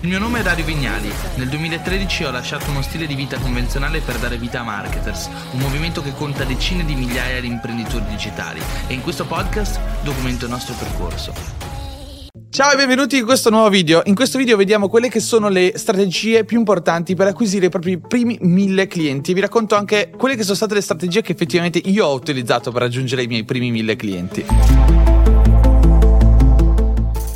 Il mio nome è Dario Vignali. Nel 2013 ho lasciato uno stile di vita convenzionale per dare vita a Marketers, un movimento che conta decine di migliaia di imprenditori digitali e in questo podcast documento il nostro percorso. Ciao e benvenuti in questo nuovo video. In questo video vediamo quelle che sono le strategie più importanti per acquisire i propri primi mille clienti. Vi racconto anche quelle che sono state le strategie che effettivamente io ho utilizzato per raggiungere i miei primi mille clienti.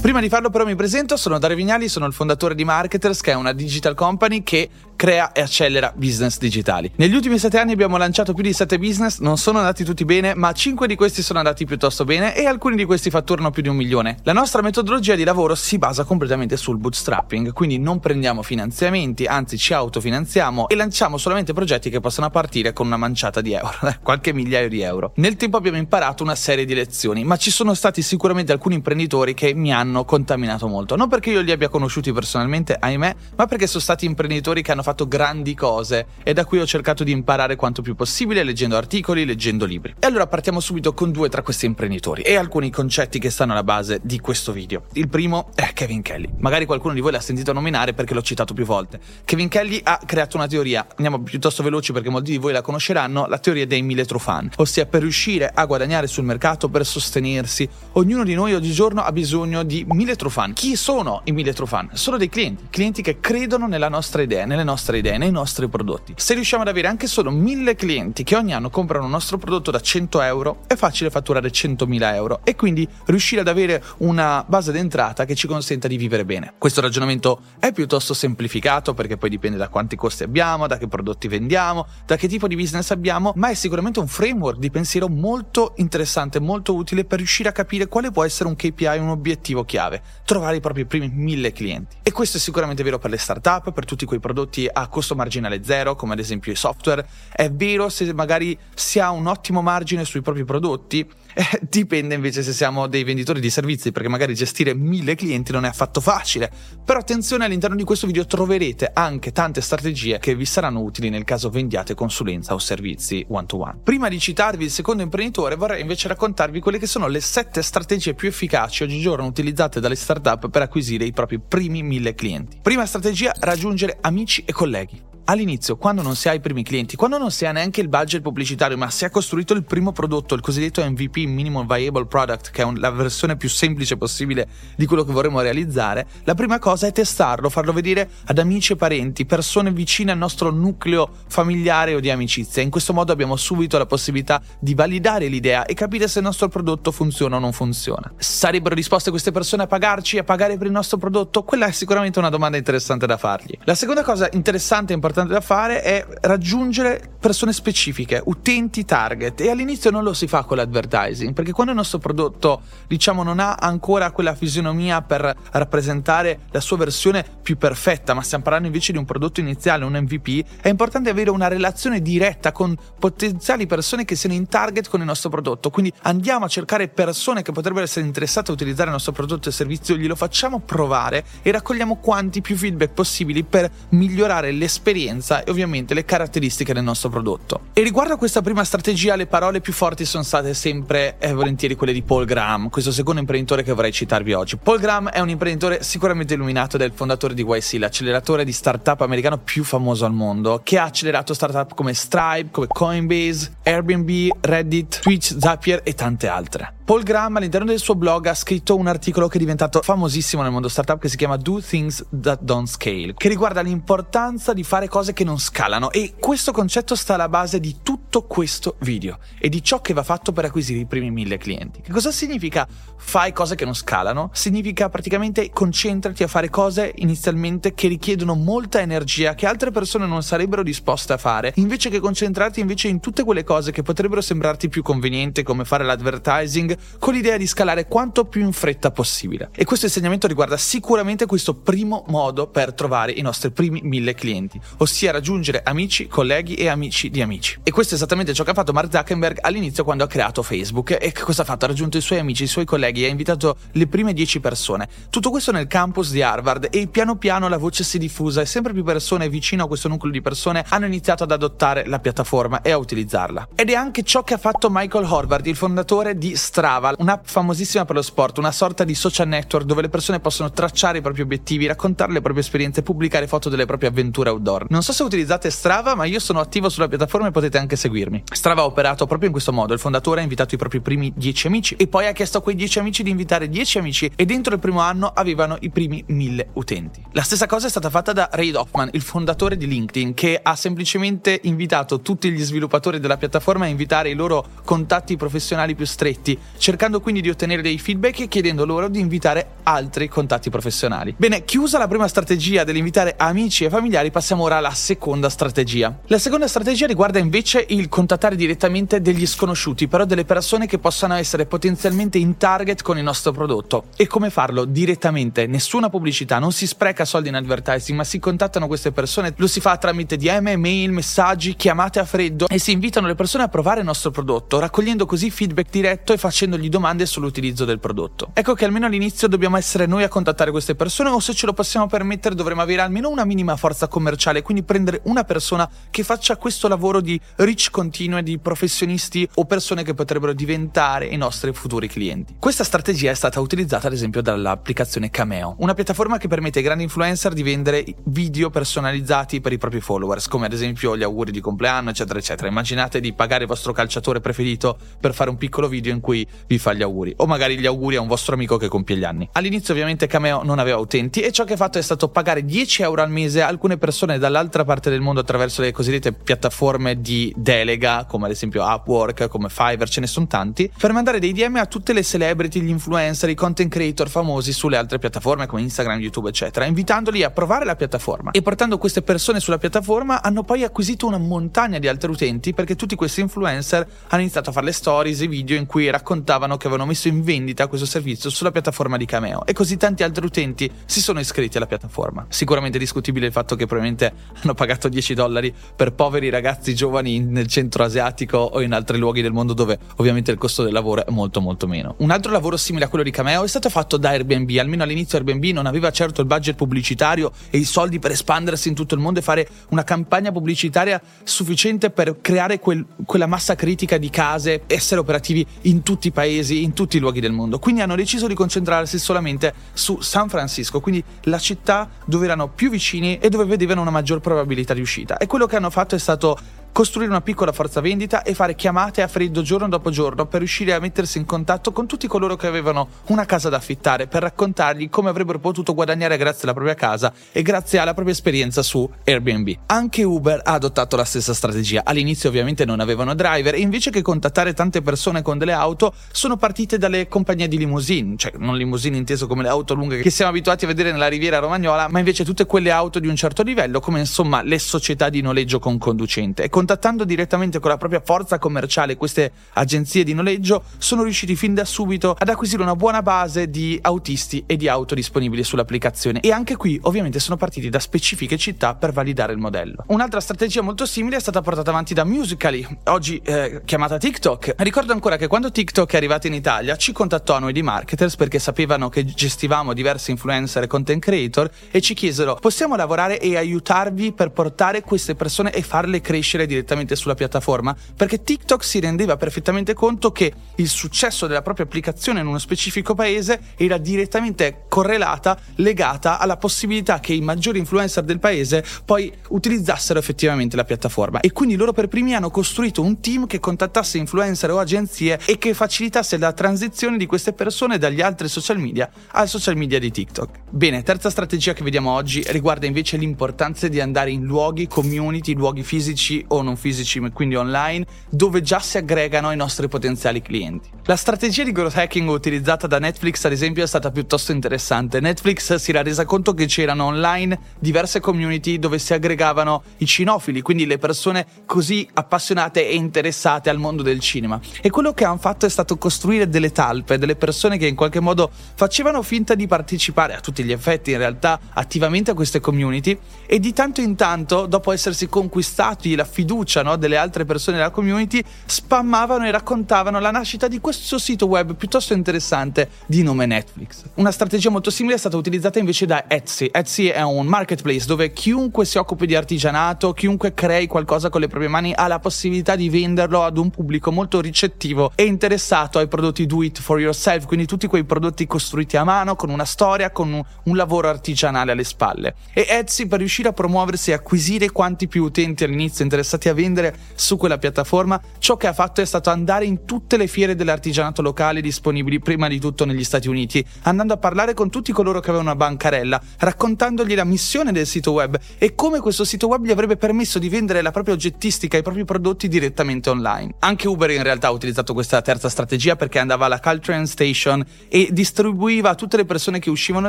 Prima di farlo però mi presento, sono Dario Vignali, sono il fondatore di Marketers, che è una digital company che crea e accelera business digitali. Negli ultimi sette anni abbiamo lanciato più di sette business, non sono andati tutti bene, ma cinque di questi sono andati piuttosto bene e alcuni di questi fatturano più di un milione. La nostra metodologia di lavoro si basa completamente sul bootstrapping, quindi non prendiamo finanziamenti, anzi ci autofinanziamo e lanciamo solamente progetti che possono partire con una manciata di euro, qualche migliaio di euro. Nel tempo abbiamo imparato una serie di lezioni, ma ci sono stati sicuramente alcuni imprenditori che mi hanno contaminato molto, non perché io li abbia conosciuti personalmente, ahimè, ma perché sono stati imprenditori che hanno fatto grandi cose e da cui ho cercato di imparare quanto più possibile leggendo articoli, leggendo libri. E allora partiamo subito con due tra questi imprenditori e alcuni concetti che stanno alla base di questo video. Il primo è Kevin Kelly. Magari qualcuno di voi l'ha sentito nominare perché l'ho citato più volte. Kevin Kelly ha creato una teoria, andiamo piuttosto veloci perché molti di voi la conosceranno, la teoria dei mille trufan, ossia per riuscire a guadagnare sul mercato, per sostenersi, ognuno di noi oggigiorno ha bisogno di mille trufan. Chi sono i mille trufan? Sono dei clienti, clienti che credono nella nostra idea, nelle nostre nostre idee, nei nostri prodotti. Se riusciamo ad avere anche solo mille clienti che ogni anno comprano un nostro prodotto da 100 euro, è facile fatturare 100.000 euro e quindi riuscire ad avere una base d'entrata che ci consenta di vivere bene. Questo ragionamento è piuttosto semplificato perché poi dipende da quanti costi abbiamo, da che prodotti vendiamo, da che tipo di business abbiamo, ma è sicuramente un framework di pensiero molto interessante, molto utile per riuscire a capire quale può essere un KPI, un obiettivo chiave, trovare i propri primi mille clienti. E questo è sicuramente vero per le startup, per tutti quei prodotti a costo marginale zero, come ad esempio i software. È vero se magari si ha un ottimo margine sui propri prodotti, eh, dipende invece se siamo dei venditori di servizi, perché magari gestire mille clienti non è affatto facile. Però attenzione, all'interno di questo video troverete anche tante strategie che vi saranno utili nel caso vendiate consulenza o servizi one to one. Prima di citarvi il secondo imprenditore, vorrei invece raccontarvi quelle che sono le sette strategie più efficaci oggigiorno utilizzate dalle startup per acquisire i propri primi mille clienti. Prima strategia, raggiungere amici e colleghi all'inizio, quando non si ha i primi clienti, quando non si ha neanche il budget pubblicitario, ma si è costruito il primo prodotto, il cosiddetto MVP, Minimum Viable Product, che è un, la versione più semplice possibile di quello che vorremmo realizzare, la prima cosa è testarlo, farlo vedere ad amici e parenti, persone vicine al nostro nucleo familiare o di amicizia. In questo modo abbiamo subito la possibilità di validare l'idea e capire se il nostro prodotto funziona o non funziona. Sarebbero disposte queste persone a pagarci, a pagare per il nostro prodotto? Quella è sicuramente una domanda interessante da fargli. La seconda cosa interessante e importante importante da fare è raggiungere persone specifiche, utenti target. E all'inizio non lo si fa con l'advertising perché quando il nostro prodotto diciamo non ha ancora quella fisionomia per rappresentare la sua versione più perfetta ma stiamo parlando invece di un prodotto iniziale, un MVP, è importante avere una relazione diretta con potenziali persone che siano in target con il nostro prodotto, quindi andiamo a cercare persone che potrebbero essere interessate a utilizzare il nostro prodotto e servizio, glielo facciamo provare e raccogliamo quanti più feedback possibili per migliorare l'esperienza l'esperienza e ovviamente le caratteristiche del nostro prodotto. E riguardo a questa prima strategia, le parole più forti sono state sempre e eh, volentieri quelle di Paul Graham, questo secondo imprenditore che vorrei citarvi oggi. Paul Graham è un imprenditore sicuramente illuminato ed è il fondatore di YC, l'acceleratore di startup americano più famoso al mondo, che ha accelerato startup come Stripe, come Coinbase, Airbnb, Reddit, Twitch, Zapier e tante altre. Paul Graham all'interno del suo blog ha scritto un articolo che è diventato famosissimo nel mondo startup che si chiama Do Things That Don't Scale, che riguarda l'importanza di fare cose che non scalano e questo concetto sta alla base di tutto questo video e di ciò che va fatto per acquisire i primi mille clienti. Che cosa significa fai cose che non scalano? Significa praticamente concentrati a fare cose inizialmente che richiedono molta energia che altre persone non sarebbero disposte a fare, invece che concentrarti invece in tutte quelle cose che potrebbero sembrarti più convenienti come fare l'advertising con l'idea di scalare quanto più in fretta possibile. E questo insegnamento riguarda sicuramente questo primo modo per trovare i nostri primi mille clienti, ossia raggiungere amici, colleghi e amici di amici. E questo è esattamente ciò che ha fatto Mark Zuckerberg all'inizio quando ha creato Facebook. E cosa ha fatto? Ha raggiunto i suoi amici, i suoi colleghi, ha invitato le prime 10 persone. Tutto questo nel campus di Harvard e piano piano la voce si è diffusa e sempre più persone vicino a questo nucleo di persone hanno iniziato ad adottare la piattaforma e a utilizzarla. Ed è anche ciò che ha fatto Michael Horvath, il fondatore di Strava, un'app famosissima per lo sport, una sorta di social network dove le persone possono tracciare i propri obiettivi, raccontare le proprie esperienze, pubblicare foto delle proprie avventure outdoor. Non so se utilizzate Strava, ma io sono attivo sulla piattaforma e potete anche seguirmi. Strava ha operato proprio in questo modo, il fondatore ha invitato i propri primi 10 amici e poi ha chiesto a quei 10 amici di invitare 10 amici e dentro il primo anno avevano i primi 1000 utenti. La stessa cosa è stata fatta da Ray Hoffman, il fondatore di LinkedIn, che ha semplicemente invitato tutti gli sviluppatori della piattaforma a invitare i loro contatti professionali più stretti, cercando quindi di ottenere dei feedback e chiedendo loro di invitare altri contatti professionali. Bene, chiusa la prima strategia dell'invitare amici e familiari, passiamo ora alla seconda strategia. La seconda strategia riguarda invece il contattare direttamente degli sconosciuti, però delle persone che possano essere potenzialmente in target con il nostro prodotto. E come farlo? Direttamente, nessuna pubblicità, non si spreca soldi in advertising, ma si contattano queste persone, lo si fa tramite DM, mail, messaggi, chiamate a freddo e si invitano le persone a provare il nostro prodotto, raccogliendo così feedback diretto e facendogli domande sull'utilizzo del prodotto. Ecco che almeno all'inizio dobbiamo essere noi a contattare queste persone o se ce lo possiamo permettere dovremo avere almeno una minima forza commerciale, quindi prendere una persona che faccia questo lavoro di reach continue di professionisti o persone che potrebbero diventare i nostri futuri clienti. Questa strategia è stata utilizzata ad esempio dall'applicazione Cameo, una piattaforma che permette ai grandi influencer di vendere video personalizzati per i propri followers, come ad esempio gli auguri di compleanno, eccetera, eccetera. Immaginate di pagare il vostro calciatore preferito per fare un piccolo video in cui vi fa gli auguri, o magari gli auguri a un vostro amico che compie gli anni. All'inizio ovviamente Cameo non aveva utenti e ciò che ha fatto è stato pagare 10 euro al mese a alcune persone dall'altra parte del mondo attraverso le cosiddette piattaforme di delega, come ad esempio Upwork, come Fiverr, ce ne sono tanti, per mandare dei DM a tutte le celebrity, gli influencer, i content creator famosi sulle altre piattaforme come Instagram, YouTube, eccetera, invitandoli a provare la piattaforma. E portando queste persone sulla piattaforma hanno poi acquisito una montagna di altri utenti perché tutti questi influencer hanno iniziato a fare le stories e video in cui raccontavano che avevano messo in vendita questo servizio sulla piattaforma di Cameo e così tanti altri utenti si sono iscritti alla piattaforma. Sicuramente discutibile il fatto che probabilmente hanno pagato 10 dollari per poveri ragazzi giovani nel centro asiatico o in altri luoghi del mondo dove ovviamente il costo del lavoro è molto molto meno. Un altro lavoro simile a quello di Cameo è stato fatto da Airbnb, almeno all'inizio Airbnb non aveva certo il budget pubblicitario e i soldi per espandersi in tutto il mondo e fare una campagna pubblicitaria sufficiente per creare quel, quella massa critica di case, essere operativi in tutti i paesi, in tutti i luoghi del mondo. Quindi hanno deciso di concentrarsi solamente su San Francisco, quindi la città dove erano più vicini e dove vedevano una maggior probabilità di uscita. E quello che hanno fatto è stato costruire una piccola forza vendita e fare chiamate a freddo giorno dopo giorno per riuscire a mettersi in contatto con tutti coloro che avevano una casa da affittare per raccontargli come avrebbero potuto guadagnare grazie alla propria casa e grazie alla propria esperienza su Airbnb. Anche Uber ha adottato la stessa strategia. All'inizio ovviamente non avevano driver e invece che contattare tante persone con delle auto sono partite dalle compagnie di limousine, cioè non limousine inteso come le auto lunghe che siamo abituati a vedere nella riviera romagnola, ma invece tutte quelle auto di un certo livello come insomma le società di noleggio con conducente. E contattando direttamente con la propria forza commerciale queste agenzie di noleggio, sono riusciti fin da subito ad acquisire una buona base di autisti e di auto disponibili sull'applicazione. E anche qui, ovviamente, sono partiti da specifiche città per validare il modello. Un'altra strategia molto simile è stata portata avanti da Musically, oggi eh, chiamata TikTok. Ricordo ancora che quando TikTok è arrivato in Italia ci contattò a noi di marketers perché sapevano che gestivamo diversi influencer e content creator e ci chiesero possiamo lavorare e aiutarvi per portare queste persone e farle crescere direttamente sulla piattaforma perché TikTok si rendeva perfettamente conto che il successo della propria applicazione in uno specifico paese era direttamente correlata, legata alla possibilità che i maggiori influencer del paese poi utilizzassero effettivamente la piattaforma e quindi loro per primi hanno costruito un team che contattasse influencer o agenzie e che facilitasse la transizione di queste persone dagli altri social media al social media di TikTok. Bene, terza strategia che vediamo oggi riguarda invece l'importanza di andare in luoghi, community, luoghi fisici o non fisici, quindi online, dove già si aggregano i nostri potenziali clienti. La strategia di growth hacking utilizzata da Netflix, ad esempio, è stata piuttosto interessante. Netflix si era resa conto che c'erano online diverse community dove si aggregavano i cinofili, quindi le persone così appassionate e interessate al mondo del cinema. E quello che hanno fatto è stato costruire delle talpe, delle persone che in qualche modo facevano finta di partecipare a tutti gli effetti, in realtà attivamente a queste community, e di tanto in tanto, dopo essersi conquistati la fiducia fiducia no, delle altre persone della community, spammavano e raccontavano la nascita di questo sito web piuttosto interessante di nome Netflix. Una strategia molto simile è stata utilizzata invece da Etsy. Etsy è un marketplace dove chiunque si occupi di artigianato, chiunque crei qualcosa con le proprie mani ha la possibilità di venderlo ad un pubblico molto ricettivo e interessato ai prodotti do it for yourself, quindi tutti quei prodotti costruiti a mano con una storia, con un, lavoro artigianale alle spalle. E Etsy per riuscire a promuoversi e acquisire quanti più utenti all'inizio interessati a vendere su quella piattaforma, ciò che ha fatto è stato andare in tutte le fiere dell'artigianato locale disponibili prima di tutto negli Stati Uniti, andando a parlare con tutti coloro che avevano una bancarella, raccontandogli la missione del sito web e come questo sito web gli avrebbe permesso di vendere la propria oggettistica e i propri prodotti direttamente online. Anche Uber in realtà ha utilizzato questa terza strategia perché andava alla Caltrain Station e distribuiva a tutte le persone che uscivano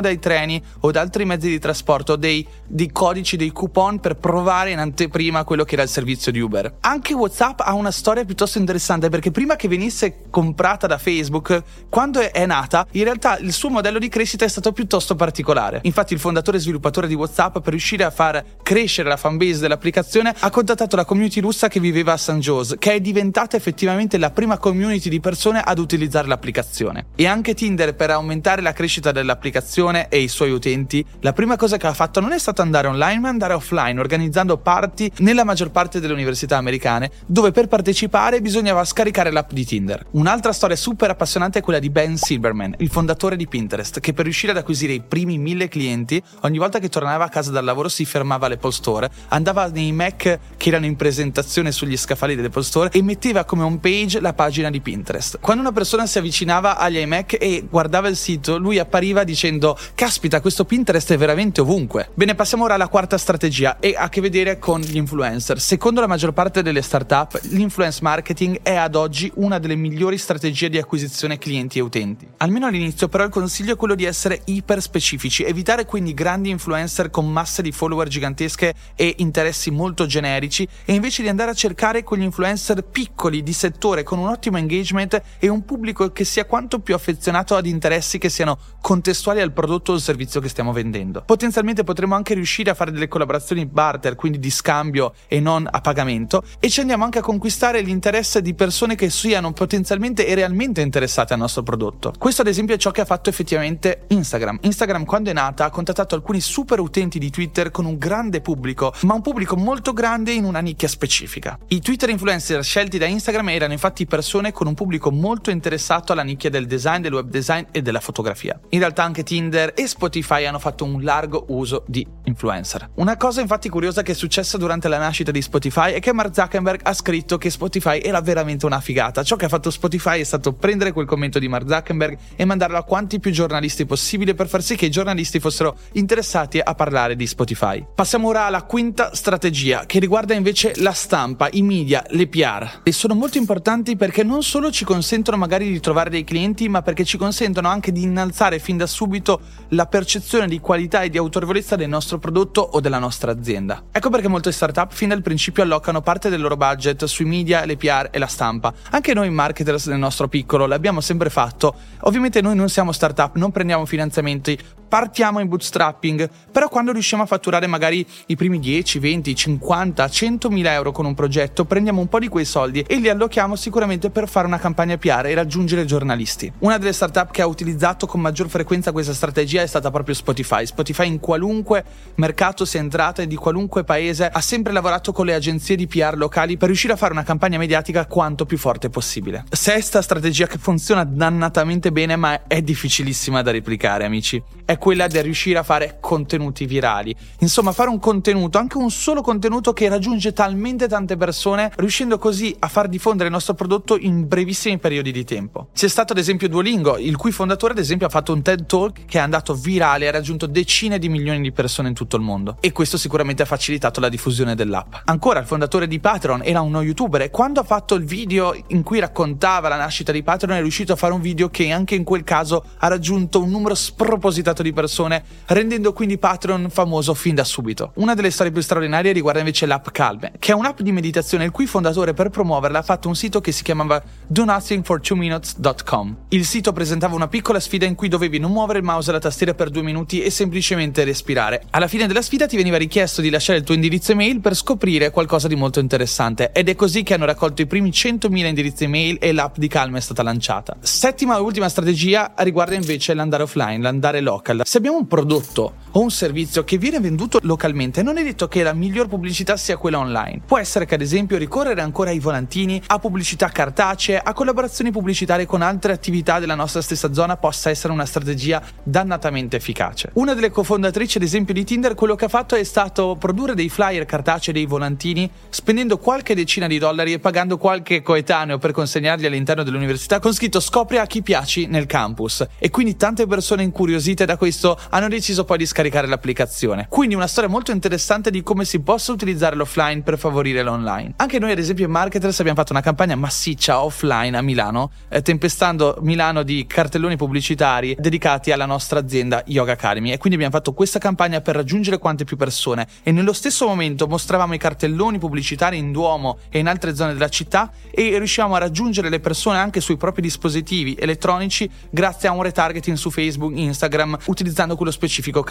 dai treni o da altri mezzi di trasporto dei, dei codici, dei coupon per provare in anteprima quello che era il servizio di Uber. Anche WhatsApp ha una storia piuttosto interessante perché prima che venisse comprata da Facebook, quando è nata, in realtà il suo modello di crescita è stato piuttosto particolare. Infatti il fondatore e sviluppatore di WhatsApp per riuscire a far crescere la fanbase dell'applicazione ha contattato la community russa che viveva a San Jose, che è diventata effettivamente la prima community di persone ad utilizzare l'applicazione. E anche Tinder per aumentare la crescita dell'applicazione e i suoi utenti, la prima cosa che ha fatto non è stato andare online ma andare offline, organizzando party nella maggior parte delle università americane, dove per partecipare bisognava scaricare l'app di Tinder. Un'altra storia super appassionante è quella di Ben Silverman, il fondatore di Pinterest, che per riuscire ad acquisire i primi mille clienti, ogni volta che tornava a casa dal lavoro si fermava all'Apple Store, andava nei Mac che erano in presentazione sugli scaffali dell'Apple Store e metteva come home page la pagina di Pinterest. Quando una persona si avvicinava agli iMac e guardava il sito, lui appariva dicendo caspita questo Pinterest è veramente ovunque. Bene, passiamo ora alla quarta strategia e ha a che vedere con gli influencer. Secondo la maggior parte delle startup, l'influence marketing è ad oggi una delle migliori strategie di acquisizione clienti e utenti. Almeno all'inizio però il consiglio è quello di essere iper specifici, evitare quindi grandi influencer con masse di follower gigantesche e interessi molto generici e invece di andare a cercare quegli influencer piccoli di settore con un ottimo engagement e un pubblico che sia quanto più affezionato ad interessi che siano contestuali al prodotto o servizio che stiamo vendendo. Potenzialmente potremo anche riuscire a fare delle collaborazioni barter, quindi di scambio e non a pagamento, e ci andiamo anche a conquistare l'interesse di persone che siano potenzialmente e realmente interessate al nostro prodotto. Questo ad esempio è ciò che ha fatto effettivamente Instagram. Instagram quando è nata ha contattato alcuni super utenti di Twitter con un grande pubblico, ma un pubblico molto grande in una nicchia specifica. I Twitter influencer scelti da Instagram erano infatti persone con un pubblico molto interessato alla nicchia del design, del web design e della fotografia. In realtà anche Tinder e Spotify hanno fatto un largo uso di influencer. Una cosa infatti curiosa che è successa durante la nascita di Spotify è che Mark Zuckerberg ha scritto che Spotify era veramente una figata. Ciò che ha fatto Spotify è stato prendere quel commento di Mark Zuckerberg e mandarlo a quanti più giornalisti possibile per far sì che i giornalisti fossero interessati a parlare di Spotify. Passiamo ora alla quinta strategia che riguarda invece la stampa, i media, le PR. E sono molto importanti perché non solo ci consentono magari di trovare dei clienti, ma perché ci consentono anche di innalzare fin da subito la percezione di qualità e di autorevolezza del nostro prodotto o della nostra azienda. Ecco perché molte startup fin dal principio allocano parte del loro budget sui media, le PR e la stampa. Anche noi marketers nel nostro piccolo l'abbiamo sempre fatto. Ovviamente noi non siamo startup, non prendiamo finanziamenti, partiamo in bootstrapping, però quando riusciamo a fatturare magari i primi 10, 20, 50, 100 mila euro con un progetto, prendiamo un po' di quei soldi e li allochiamo sicuramente per fare una campagna PR e raggiungere giornalisti. Una delle startup che ha utilizzato con maggior frequenza questa strategia è stata proprio Spotify. Spotify in qualunque mercato sia entrata e di qualunque paese ha sempre lavorato con le agenzie di PR locali per riuscire a fare una campagna mediatica quanto più forte possibile. Sesta strategia che funziona dannatamente bene ma è difficilissima da replicare amici. È quella di riuscire a fare contenuti virali. Insomma, fare un contenuto, anche un solo contenuto che raggiunge talmente tante persone, riuscendo così a far diffondere il nostro prodotto in brevissimi periodi di tempo. C'è stato ad esempio Duolingo, il cui fondatore ad esempio ha fatto un TED Talk che è andato virale e ha raggiunto decine di milioni di persone in tutto il mondo. E questo sicuramente ha facilitato la diffusione dell'app. Ancora, il fondatore di Patreon era uno youtuber e quando ha fatto il video in cui raccontava la nascita di Patreon è riuscito a fare un video che anche in quel caso ha raggiunto un numero spropositato di persone, rendendo quindi Patreon famoso fin da subito. Una delle storie più straordinarie riguarda invece l'app Calme, che è un'app di meditazione il cui fondatore per promuoverla ha fatto un sito che si chiamava donothingfor2minutes.com. Il sito presentava una piccola sfida in cui dovevi non muovere il mouse e la tastiera per due minuti e semplicemente respirare. Alla fine della sfida ti veniva richiesto di lasciare il tuo indirizzo email per scoprire qualcosa qualcosa di molto interessante ed è così che hanno raccolto i primi 100.000 indirizzi email e l'app di Calm è stata lanciata. Settima e ultima strategia riguarda invece l'andare offline, l'andare local. Se abbiamo un prodotto o un servizio che viene venduto localmente, non è detto che la miglior pubblicità sia quella online. Può essere che ad esempio ricorrere ancora ai volantini, a pubblicità cartacee, a collaborazioni pubblicitarie con altre attività della nostra stessa zona possa essere una strategia dannatamente efficace. Una delle cofondatrici ad esempio di Tinder quello che ha fatto è stato produrre dei flyer cartacei, dei volantini, spendendo qualche decina di dollari e pagando qualche coetaneo per consegnarli all'interno dell'università con scritto scopri a chi piaci nel campus. E quindi tante persone incuriosite da questo hanno deciso poi di scaricare l'applicazione. Quindi una storia molto interessante di come si possa utilizzare l'offline per favorire l'online. Anche noi ad esempio in Marketers abbiamo fatto una campagna massiccia offline a Milano, eh, tempestando Milano di cartelloni pubblicitari dedicati alla nostra azienda Yoga Academy e quindi abbiamo fatto questa campagna per raggiungere quante più persone e nello stesso momento mostravamo i cartelloni pubblicitari in Duomo e in altre zone della città e riuscivamo a raggiungere le persone anche sui propri dispositivi elettronici grazie a un retargeting su Facebook, Instagram utilizzando quello specifico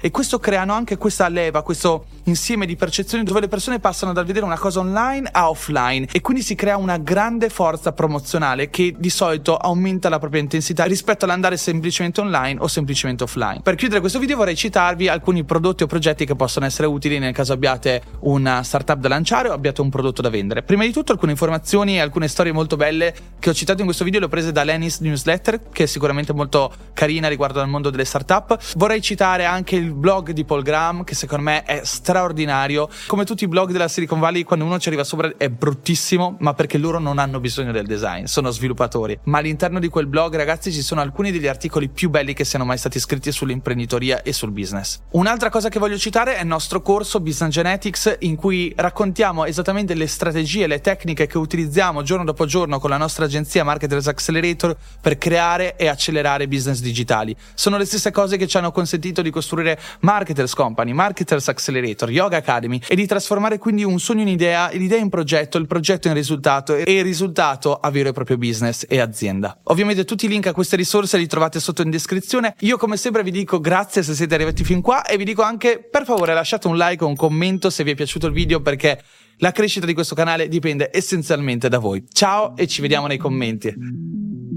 E questo creano anche questa leva, questo insieme di percezioni dove le persone passano dal vedere una cosa online a offline e quindi si crea una grande forza promozionale che di solito aumenta la propria intensità rispetto all'andare semplicemente online o semplicemente offline. Per chiudere questo video vorrei citarvi alcuni prodotti o progetti che possono essere utili nel caso abbiate una startup da lanciare o abbiate un prodotto da vendere. Prima di tutto alcune informazioni e alcune storie molto belle che ho citato in questo video le ho prese da Lenny's Newsletter che è sicuramente molto carina riguardo al mondo delle startup. Vorrei citare anche il blog di Paul Graham che secondo me è straordinario. Come tutti i blog della Silicon Valley quando uno ci arriva sopra è bruttissimo ma perché loro non hanno bisogno del design, sono sviluppatori. Ma all'interno di quel blog ragazzi ci sono alcuni degli articoli più belli che siano mai stati scritti sull'imprenditoria e sul business. Un'altra cosa che voglio citare è il nostro corso Business Genetics in cui raccontiamo esattamente le strategie, le tecniche che utilizziamo giorno dopo giorno con la nostra agenzia Marketers Accelerator per creare e accelerare business digitali. Sono le stesse cose che ci hanno consentito di costruire Marketers Company, Marketers Accelerator, Yoga Academy e di trasformare quindi un sogno in idea, l'idea in progetto, il progetto in risultato e il risultato a vero e proprio business e azienda. Ovviamente tutti i link a queste risorse li trovate sotto in descrizione. Io come sempre vi dico grazie se siete arrivati fin qua e vi dico anche per favore lasciate un like o un commento se vi è piaciuto il video perché la crescita di questo canale dipende essenzialmente da voi. Ciao e ci vediamo nei commenti.